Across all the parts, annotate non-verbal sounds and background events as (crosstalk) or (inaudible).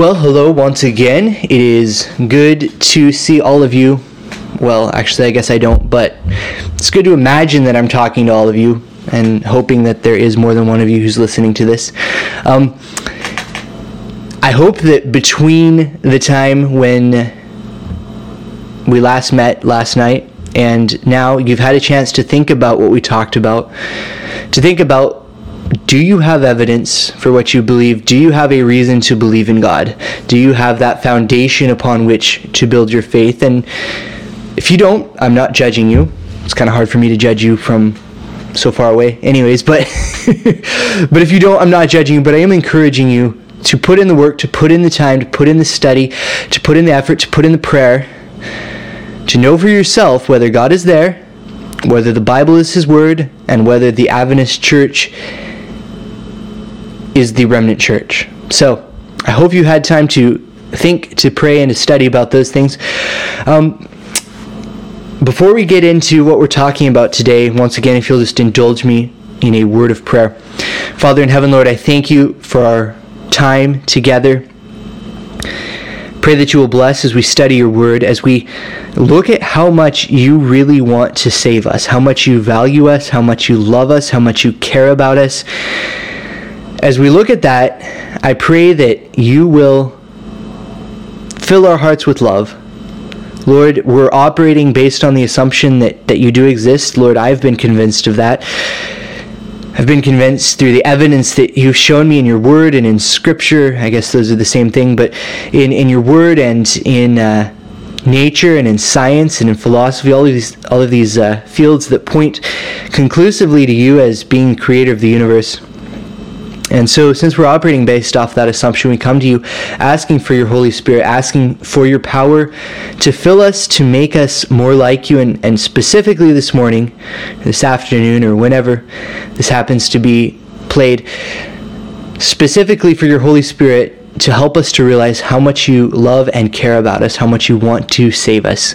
Well, hello once again. It is good to see all of you. Well, actually, I guess I don't, but it's good to imagine that I'm talking to all of you and hoping that there is more than one of you who's listening to this. Um, I hope that between the time when we last met last night and now you've had a chance to think about what we talked about, to think about do you have evidence for what you believe? Do you have a reason to believe in God? Do you have that foundation upon which to build your faith? And if you don't, I'm not judging you. It's kind of hard for me to judge you from so far away, anyways. But (laughs) but if you don't, I'm not judging you. But I am encouraging you to put in the work, to put in the time, to put in the study, to put in the effort, to put in the prayer, to know for yourself whether God is there, whether the Bible is His Word, and whether the Adventist Church is the remnant church. So I hope you had time to think, to pray, and to study about those things. Um, before we get into what we're talking about today, once again, if you'll just indulge me in a word of prayer. Father in heaven, Lord, I thank you for our time together. Pray that you will bless as we study your word, as we look at how much you really want to save us, how much you value us, how much you love us, how much you care about us. As we look at that, I pray that you will fill our hearts with love. Lord, we're operating based on the assumption that, that you do exist. Lord, I've been convinced of that. I've been convinced through the evidence that you've shown me in your word and in scripture. I guess those are the same thing, but in, in your word and in uh, nature and in science and in philosophy, all of these, all of these uh, fields that point conclusively to you as being creator of the universe. And so, since we're operating based off that assumption, we come to you asking for your Holy Spirit, asking for your power to fill us, to make us more like you. And, and specifically this morning, this afternoon, or whenever this happens to be played, specifically for your Holy Spirit to help us to realize how much you love and care about us, how much you want to save us.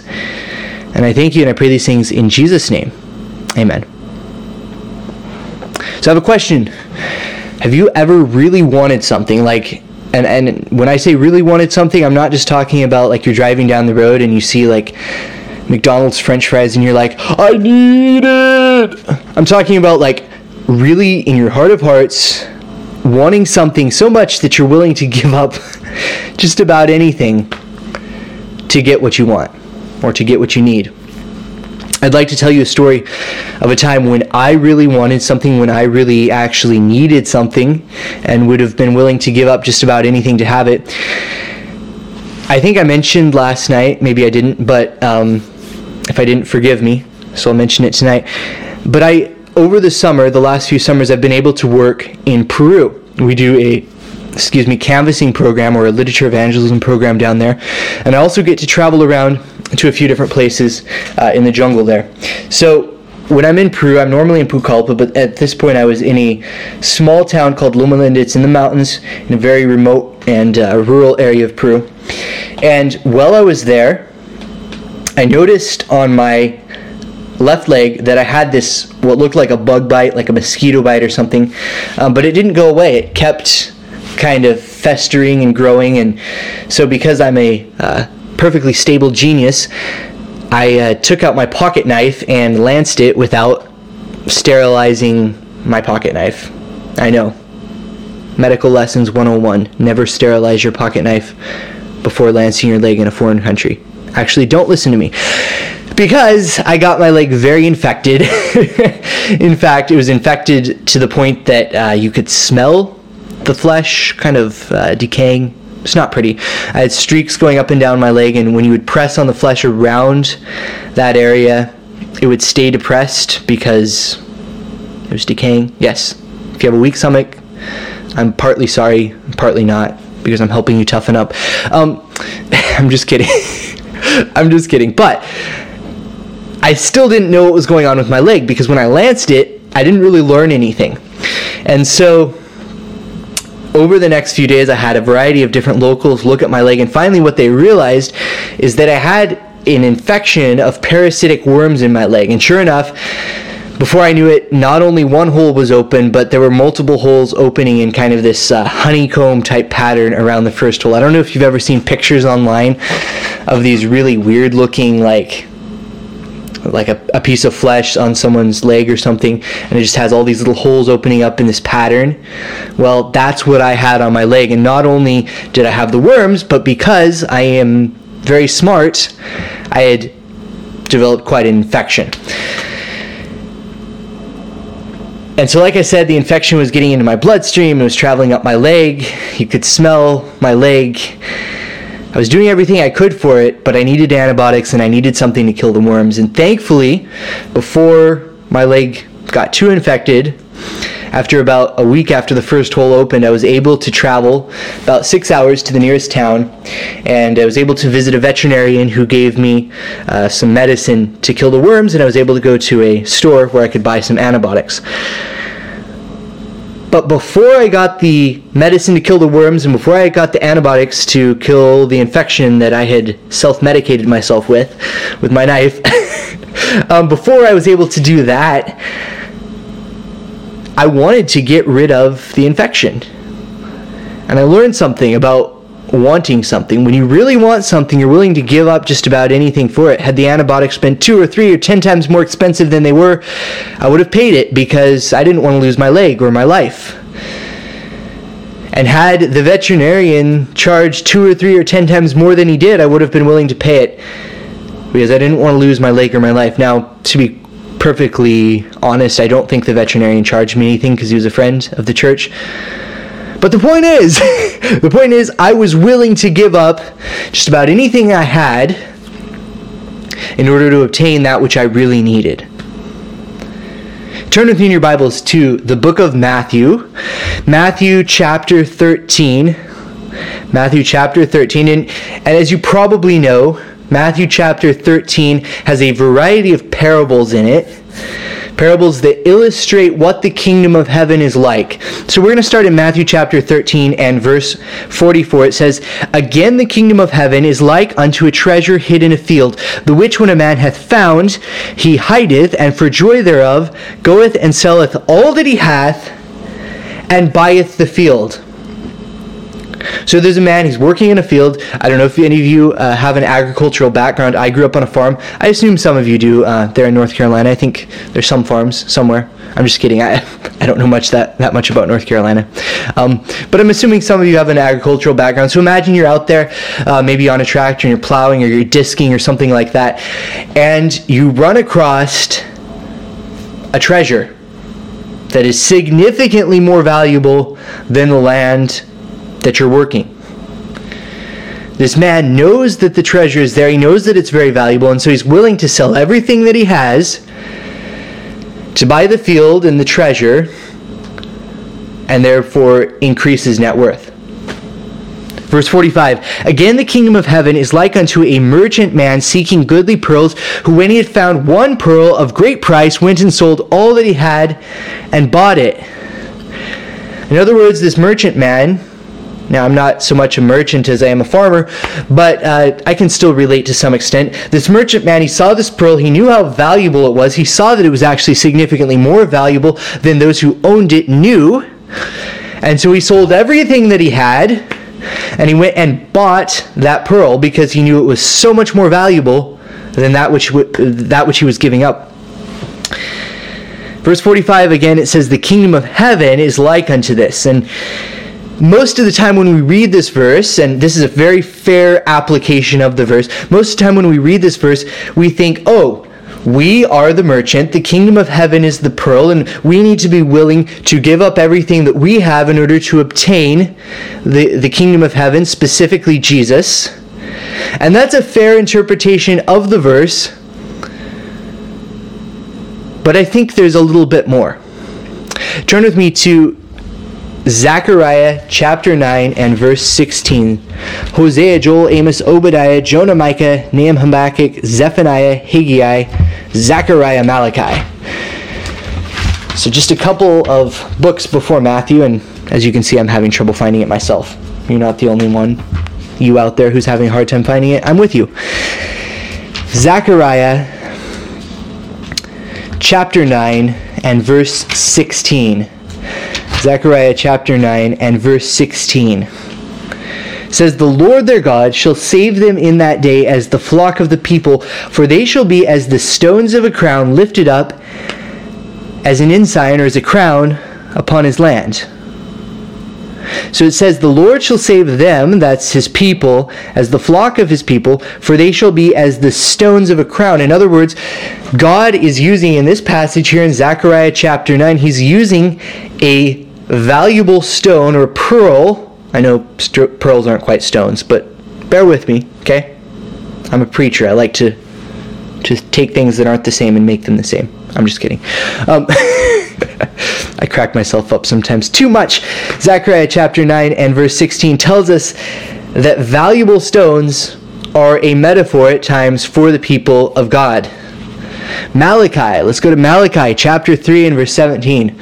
And I thank you and I pray these things in Jesus' name. Amen. So I have a question. Have you ever really wanted something like and and when I say really wanted something, I'm not just talking about like you're driving down the road and you see like McDonald's french fries and you're like, "I need it." I'm talking about like really in your heart of hearts wanting something so much that you're willing to give up (laughs) just about anything to get what you want or to get what you need. I'd like to tell you a story of a time when I really wanted something, when I really actually needed something, and would have been willing to give up just about anything to have it. I think I mentioned last night, maybe I didn't, but um, if I didn't, forgive me. So I'll mention it tonight. But I, over the summer, the last few summers, I've been able to work in Peru. We do a excuse me, canvassing program or a literature evangelism program down there. And I also get to travel around to a few different places uh, in the jungle there. So when I'm in Peru, I'm normally in Pucallpa, but at this point I was in a small town called Loma Linda. It's in the mountains, in a very remote and uh, rural area of Peru. And while I was there, I noticed on my left leg that I had this, what looked like a bug bite, like a mosquito bite or something, um, but it didn't go away. It kept kind of festering and growing. And so, because I'm a uh, perfectly stable genius, I uh, took out my pocket knife and lanced it without sterilizing my pocket knife. I know. Medical Lessons 101 Never sterilize your pocket knife before lancing your leg in a foreign country. Actually, don't listen to me. Because I got my leg very infected. (laughs) in fact, it was infected to the point that uh, you could smell the flesh kind of uh, decaying. It's not pretty. I had streaks going up and down my leg, and when you would press on the flesh around that area, it would stay depressed because it was decaying. Yes, if you have a weak stomach, I'm partly sorry, partly not, because I'm helping you toughen up. Um, (laughs) I'm just kidding. (laughs) I'm just kidding. But I still didn't know what was going on with my leg because when I lanced it, I didn't really learn anything. And so over the next few days, I had a variety of different locals look at my leg, and finally, what they realized is that I had an infection of parasitic worms in my leg. And sure enough, before I knew it, not only one hole was open, but there were multiple holes opening in kind of this uh, honeycomb type pattern around the first hole. I don't know if you've ever seen pictures online of these really weird looking, like, like a, a piece of flesh on someone's leg or something, and it just has all these little holes opening up in this pattern. Well, that's what I had on my leg, and not only did I have the worms, but because I am very smart, I had developed quite an infection. And so, like I said, the infection was getting into my bloodstream. It was traveling up my leg. You could smell my leg. I was doing everything I could for it, but I needed antibiotics and I needed something to kill the worms. And thankfully, before my leg got too infected, after about a week after the first hole opened, I was able to travel about six hours to the nearest town, and I was able to visit a veterinarian who gave me uh, some medicine to kill the worms, and I was able to go to a store where I could buy some antibiotics. But before I got the medicine to kill the worms and before I got the antibiotics to kill the infection that I had self medicated myself with, with my knife, (laughs) um, before I was able to do that, I wanted to get rid of the infection. And I learned something about wanting something. When you really want something, you're willing to give up just about anything for it. Had the antibiotics been two or three or ten times more expensive than they were, I would have paid it because I didn't want to lose my leg or my life. And had the veterinarian charged two or three or ten times more than he did, I would have been willing to pay it because I didn't want to lose my leg or my life. Now, to be perfectly honest, I don't think the veterinarian charged me anything because he was a friend of the church. But the point is, (laughs) the point is, I was willing to give up just about anything I had in order to obtain that which I really needed. Turn with me in your Bibles to the book of Matthew, Matthew chapter 13. Matthew chapter 13. And, and as you probably know, Matthew chapter 13 has a variety of parables in it. Parables that illustrate what the kingdom of heaven is like. So we're going to start in Matthew chapter 13 and verse 44. It says, Again the kingdom of heaven is like unto a treasure hid in a field, the which when a man hath found, he hideth, and for joy thereof goeth and selleth all that he hath, and buyeth the field. So there's a man, he's working in a field. I don't know if any of you uh, have an agricultural background. I grew up on a farm. I assume some of you do uh, there in North Carolina. I think there's some farms somewhere. I'm just kidding. I, (laughs) I don't know much that, that much about North Carolina. Um, but I'm assuming some of you have an agricultural background. So imagine you're out there, uh, maybe on a tractor, and you're plowing or you're disking or something like that, and you run across a treasure that is significantly more valuable than the land that you're working. This man knows that the treasure is there, he knows that it's very valuable, and so he's willing to sell everything that he has to buy the field and the treasure, and therefore increase his net worth. Verse 45 Again, the kingdom of heaven is like unto a merchant man seeking goodly pearls, who, when he had found one pearl of great price, went and sold all that he had and bought it. In other words, this merchant man now, I'm not so much a merchant as I am a farmer, but uh, I can still relate to some extent. This merchant man, he saw this pearl, he knew how valuable it was, he saw that it was actually significantly more valuable than those who owned it knew. And so he sold everything that he had, and he went and bought that pearl because he knew it was so much more valuable than that which, that which he was giving up. Verse 45 again, it says, The kingdom of heaven is like unto this. And most of the time when we read this verse, and this is a very fair application of the verse, most of the time when we read this verse, we think, oh, we are the merchant, the kingdom of heaven is the pearl, and we need to be willing to give up everything that we have in order to obtain the, the kingdom of heaven, specifically Jesus. And that's a fair interpretation of the verse, but I think there's a little bit more. Turn with me to Zechariah chapter 9 and verse 16. Hosea, Joel, Amos, Obadiah, Jonah, Micah, Nahum, Habakkuk, Zephaniah, Haggai, Zechariah, Malachi. So just a couple of books before Matthew, and as you can see, I'm having trouble finding it myself. You're not the only one, you out there, who's having a hard time finding it. I'm with you. Zechariah chapter 9 and verse 16. Zechariah chapter 9 and verse 16 says, The Lord their God shall save them in that day as the flock of the people, for they shall be as the stones of a crown lifted up, as an ensign or as a crown upon his land. So it says, The Lord shall save them, that's his people, as the flock of his people, for they shall be as the stones of a crown. In other words, God is using in this passage here in Zechariah chapter 9, he's using a valuable stone or pearl. I know st- pearls aren't quite stones, but bear with me, okay? I'm a preacher. I like to to take things that aren't the same and make them the same. I'm just kidding. Um, (laughs) I crack myself up sometimes too much. Zechariah chapter 9 and verse 16 tells us that valuable stones are a metaphor at times for the people of God. Malachi, let's go to Malachi chapter 3 and verse 17.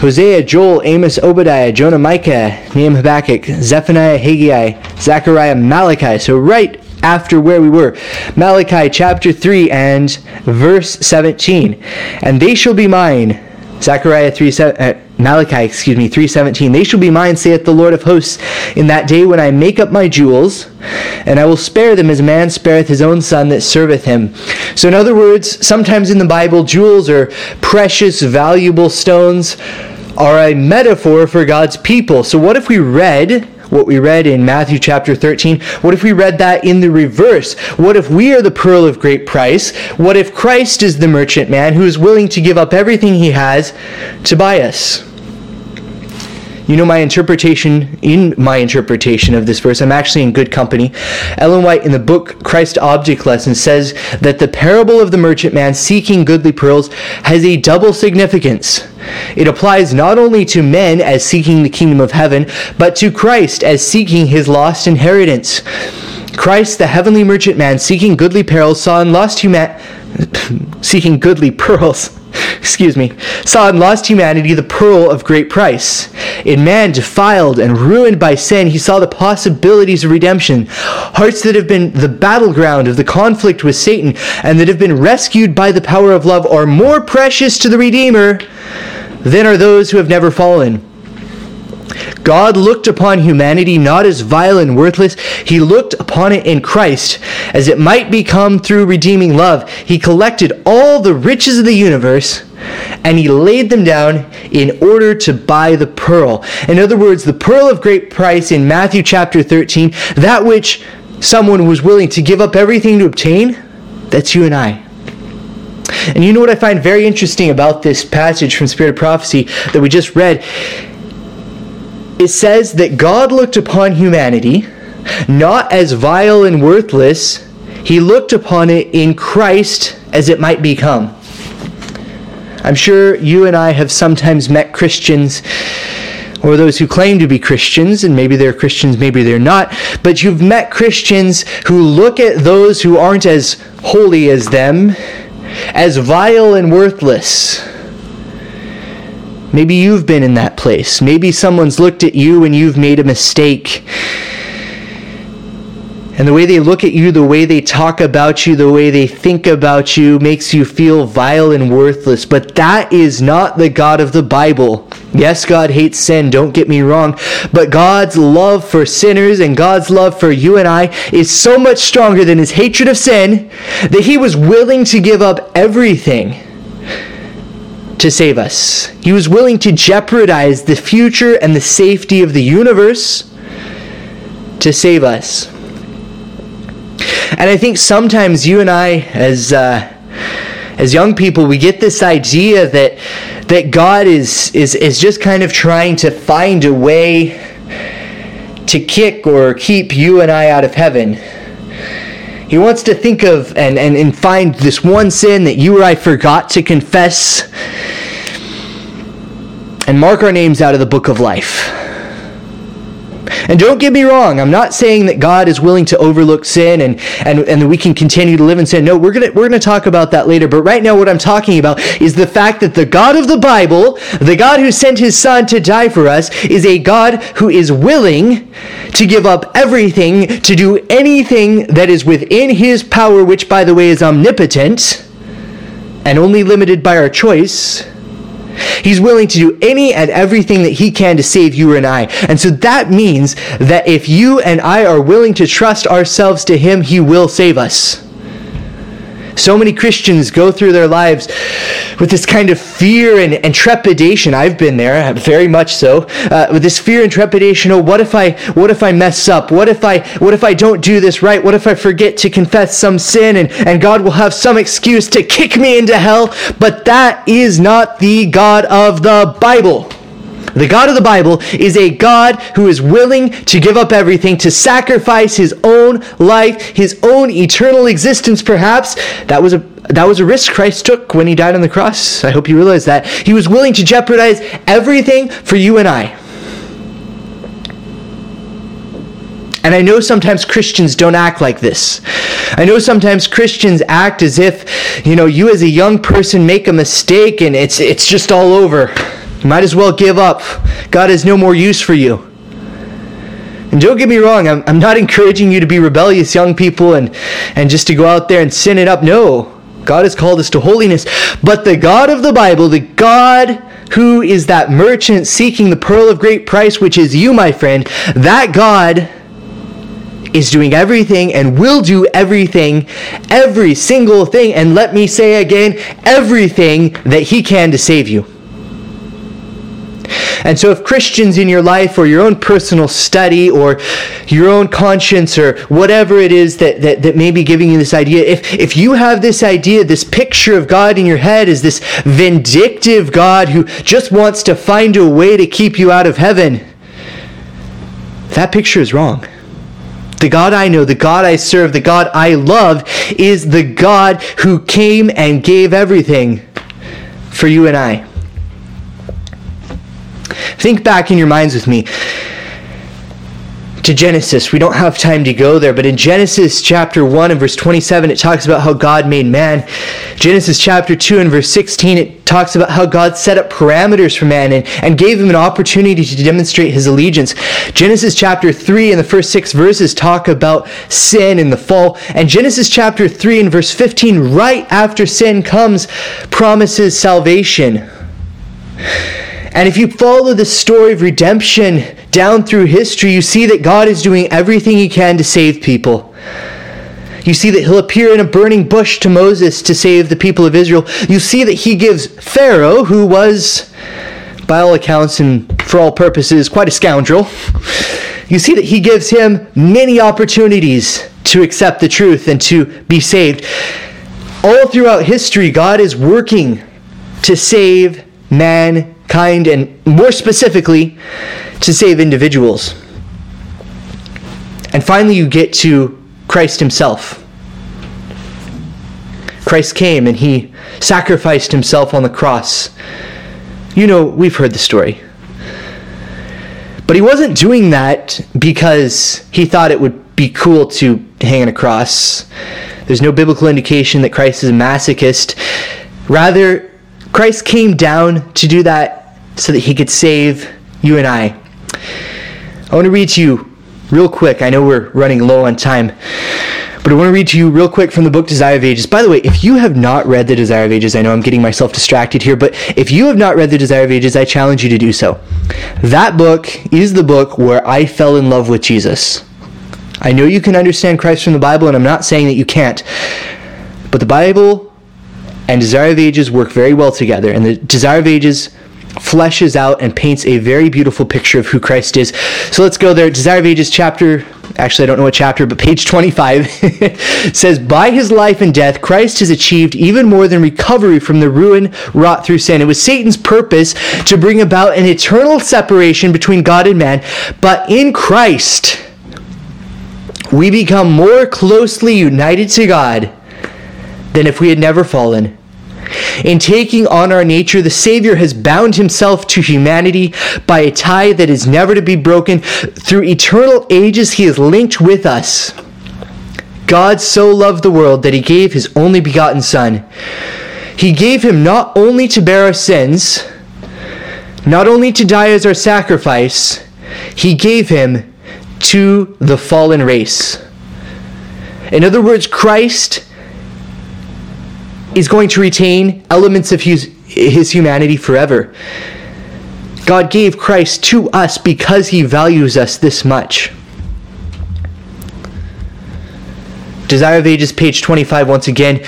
Hosea, Joel, Amos, Obadiah, Jonah, Micah, Nahum, Habakkuk, Zephaniah, Haggai, Zechariah, Malachi. So right after where we were. Malachi chapter 3 and verse 17. And they shall be mine. Zechariah 3 7, uh, Malachi, excuse me, 3:17. They shall be mine, saith the Lord of hosts, in that day when I make up my jewels, and I will spare them as a man spareth his own son that serveth him. So in other words, sometimes in the Bible, jewels or precious, valuable stones are a metaphor for God's people. So what if we read what we read in Matthew chapter 13? What if we read that in the reverse? What if we are the pearl of great price? What if Christ is the merchant man who is willing to give up everything he has to buy us? You know my interpretation, in my interpretation of this verse, I'm actually in good company. Ellen White in the book Christ Object Lesson says that the parable of the merchant man seeking goodly pearls has a double significance. It applies not only to men as seeking the kingdom of heaven, but to Christ as seeking his lost inheritance. Christ, the heavenly merchant man, seeking goodly pearls, saw in lost humanity, (coughs) seeking goodly pearls excuse me, saw in lost humanity the pearl of great price. In man defiled and ruined by sin, he saw the possibilities of redemption. Hearts that have been the battleground of the conflict with Satan and that have been rescued by the power of love are more precious to the Redeemer than are those who have never fallen. God looked upon humanity not as vile and worthless. He looked upon it in Christ as it might become through redeeming love. He collected all the riches of the universe and he laid them down in order to buy the pearl. In other words, the pearl of great price in Matthew chapter 13, that which someone was willing to give up everything to obtain, that's you and I. And you know what I find very interesting about this passage from Spirit of Prophecy that we just read? It says that God looked upon humanity not as vile and worthless, he looked upon it in Christ as it might become. I'm sure you and I have sometimes met Christians or those who claim to be Christians, and maybe they're Christians, maybe they're not, but you've met Christians who look at those who aren't as holy as them as vile and worthless. Maybe you've been in that place. Maybe someone's looked at you and you've made a mistake. And the way they look at you, the way they talk about you, the way they think about you makes you feel vile and worthless. But that is not the God of the Bible. Yes, God hates sin, don't get me wrong. But God's love for sinners and God's love for you and I is so much stronger than his hatred of sin that he was willing to give up everything to save us. He was willing to jeopardize the future and the safety of the universe to save us. And I think sometimes you and I, as uh, as young people, we get this idea that that God is is is just kind of trying to find a way to kick or keep you and I out of heaven. He wants to think of and, and, and find this one sin that you or I forgot to confess and mark our names out of the book of life. And don't get me wrong, I'm not saying that God is willing to overlook sin and, and, and that we can continue to live in sin. No, we're gonna we're gonna talk about that later. But right now what I'm talking about is the fact that the God of the Bible, the God who sent his son to die for us, is a God who is willing to give up everything, to do anything that is within his power, which by the way is omnipotent, and only limited by our choice, He's willing to do any and everything that he can to save you and I. And so that means that if you and I are willing to trust ourselves to him, he will save us. So many Christians go through their lives with this kind of fear and, and trepidation. I've been there, very much so. Uh, with this fear and trepidation. Oh, what if I, what if I mess up? What if I, what if I don't do this right? What if I forget to confess some sin and, and God will have some excuse to kick me into hell? But that is not the God of the Bible. The God of the Bible is a God who is willing to give up everything, to sacrifice his own life, his own eternal existence, perhaps. That was a that was a risk Christ took when he died on the cross. I hope you realize that. He was willing to jeopardize everything for you and I. And I know sometimes Christians don't act like this. I know sometimes Christians act as if, you know, you as a young person make a mistake and it's it's just all over. You might as well give up. God has no more use for you. And don't get me wrong, I'm, I'm not (laughs) encouraging you to be rebellious young people and, and just to go out there and sin it up. No. God has called us to holiness. But the God of the Bible, the God who is that merchant seeking the pearl of great price, which is you, my friend, that God is doing everything and will do everything, every single thing, and let me say again, everything that He can to save you. And so, if Christians in your life or your own personal study or your own conscience or whatever it is that, that, that may be giving you this idea, if, if you have this idea, this picture of God in your head is this vindictive God who just wants to find a way to keep you out of heaven, that picture is wrong. The God I know, the God I serve, the God I love is the God who came and gave everything for you and I. Think back in your minds with me to Genesis. We don't have time to go there, but in Genesis chapter 1 and verse 27, it talks about how God made man. Genesis chapter 2 and verse 16, it talks about how God set up parameters for man and, and gave him an opportunity to demonstrate his allegiance. Genesis chapter 3 and the first six verses talk about sin and the fall. And Genesis chapter 3 and verse 15, right after sin comes, promises salvation. And if you follow the story of redemption down through history, you see that God is doing everything he can to save people. You see that he'll appear in a burning bush to Moses to save the people of Israel. You see that he gives Pharaoh, who was, by all accounts and for all purposes, quite a scoundrel, you see that he gives him many opportunities to accept the truth and to be saved. All throughout history, God is working to save man and more specifically, to save individuals. And finally, you get to Christ Himself. Christ came and He sacrificed Himself on the cross. You know, we've heard the story. But He wasn't doing that because He thought it would be cool to hang on a cross. There's no biblical indication that Christ is a masochist. Rather, Christ came down to do that so that he could save you and I. I want to read to you real quick. I know we're running low on time, but I want to read to you real quick from the book Desire of Ages. By the way, if you have not read The Desire of Ages, I know I'm getting myself distracted here, but if you have not read The Desire of Ages, I challenge you to do so. That book is the book where I fell in love with Jesus. I know you can understand Christ from the Bible, and I'm not saying that you can't, but the Bible and Desire of Ages work very well together, and the Desire of Ages fleshes out and paints a very beautiful picture of who Christ is. So let's go there. Desire of Ages, chapter, actually, I don't know what chapter, but page 25 (laughs) says, By his life and death, Christ has achieved even more than recovery from the ruin wrought through sin. It was Satan's purpose to bring about an eternal separation between God and man, but in Christ, we become more closely united to God than if we had never fallen. In taking on our nature, the Savior has bound himself to humanity by a tie that is never to be broken. Through eternal ages, he is linked with us. God so loved the world that he gave his only begotten Son. He gave him not only to bear our sins, not only to die as our sacrifice, he gave him to the fallen race. In other words, Christ is going to retain elements of his, his humanity forever. God gave Christ to us because he values us this much. Desire of Ages, page 25, once again,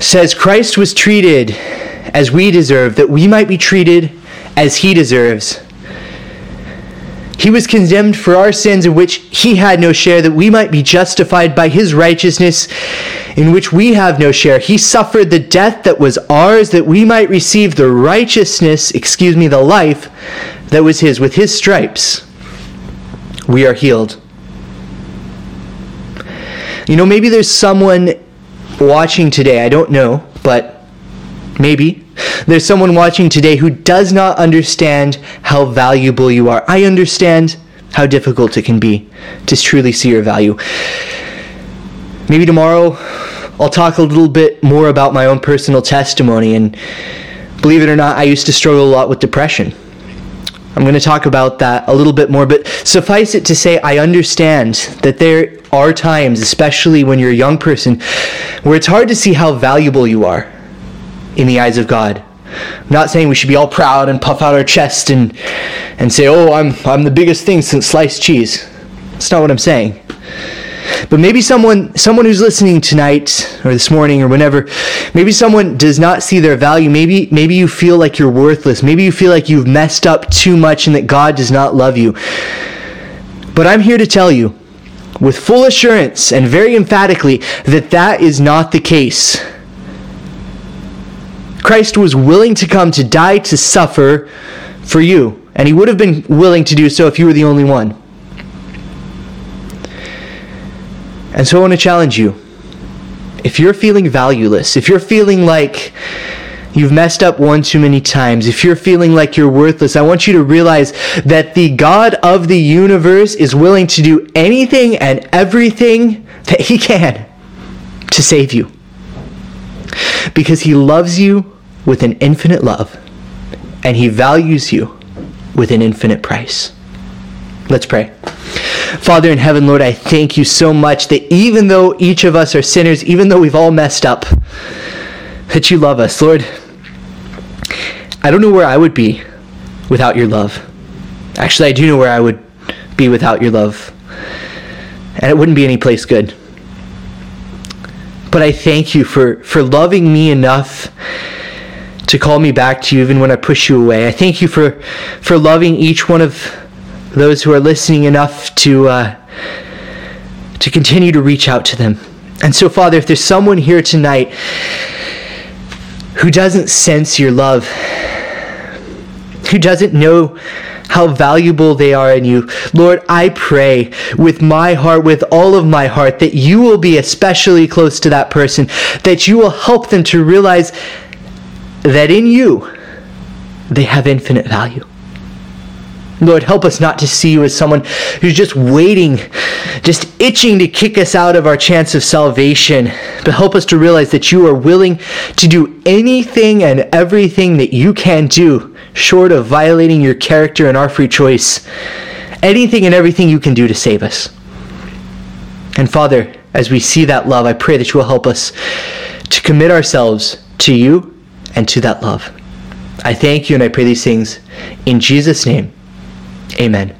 says Christ was treated as we deserve, that we might be treated as he deserves. He was condemned for our sins in which he had no share, that we might be justified by his righteousness in which we have no share. He suffered the death that was ours, that we might receive the righteousness, excuse me, the life that was his. With his stripes, we are healed. You know, maybe there's someone watching today, I don't know, but maybe there's someone watching today who does not understand how valuable you are. I understand how difficult it can be to truly see your value. Maybe tomorrow I'll talk a little bit more about my own personal testimony. And believe it or not, I used to struggle a lot with depression. I'm going to talk about that a little bit more, but suffice it to say, I understand that there are times, especially when you're a young person, where it's hard to see how valuable you are in the eyes of God. I'm not saying we should be all proud and puff out our chest and and say, "Oh, I'm I'm the biggest thing since sliced cheese." That's not what I'm saying. But maybe someone someone who's listening tonight or this morning or whenever, maybe someone does not see their value. Maybe maybe you feel like you're worthless. Maybe you feel like you've messed up too much and that God does not love you. But I'm here to tell you with full assurance and very emphatically that that is not the case. Christ was willing to come to die to suffer for you, and he would have been willing to do so if you were the only one. And so I want to challenge you. If you're feeling valueless, if you're feeling like you've messed up one too many times, if you're feeling like you're worthless, I want you to realize that the God of the universe is willing to do anything and everything that he can to save you. Because he loves you with an infinite love, and He values you with an infinite price. Let's pray. Father in heaven, Lord, I thank you so much that even though each of us are sinners, even though we've all messed up, that you love us. Lord, I don't know where I would be without your love. Actually, I do know where I would be without your love. And it wouldn't be any place good. But I thank you for, for loving me enough to call me back to you even when I push you away. I thank you for, for loving each one of those who are listening enough to, uh, to continue to reach out to them. And so, Father, if there's someone here tonight who doesn't sense your love, who doesn't know how valuable they are in you. Lord, I pray with my heart, with all of my heart, that you will be especially close to that person, that you will help them to realize that in you they have infinite value. Lord, help us not to see you as someone who's just waiting, just itching to kick us out of our chance of salvation. But help us to realize that you are willing to do anything and everything that you can do, short of violating your character and our free choice. Anything and everything you can do to save us. And Father, as we see that love, I pray that you will help us to commit ourselves to you and to that love. I thank you and I pray these things in Jesus' name. Amen.